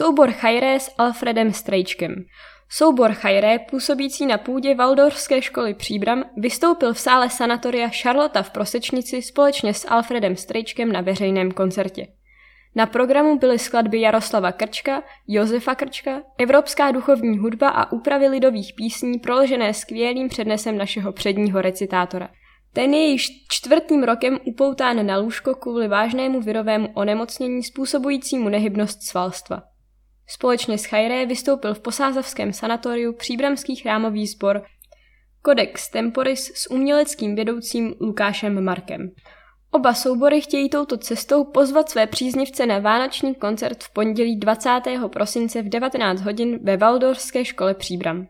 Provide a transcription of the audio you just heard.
soubor Chajré s Alfredem Strejčkem. Soubor Chajré, působící na půdě Valdorské školy Příbram, vystoupil v sále sanatoria Charlotta v Prosečnici společně s Alfredem Strejčkem na veřejném koncertě. Na programu byly skladby Jaroslava Krčka, Josefa Krčka, evropská duchovní hudba a úpravy lidových písní proložené skvělým přednesem našeho předního recitátora. Ten je již čtvrtým rokem upoután na lůžko kvůli vážnému virovému onemocnění způsobujícímu nehybnost svalstva. Společně s Chajré vystoupil v posázavském sanatoriu příbramský chrámový sbor Codex Temporis s uměleckým vědoucím Lukášem Markem. Oba soubory chtějí touto cestou pozvat své příznivce na vánoční koncert v pondělí 20. prosince v 19 hodin ve Valdorské škole Příbram.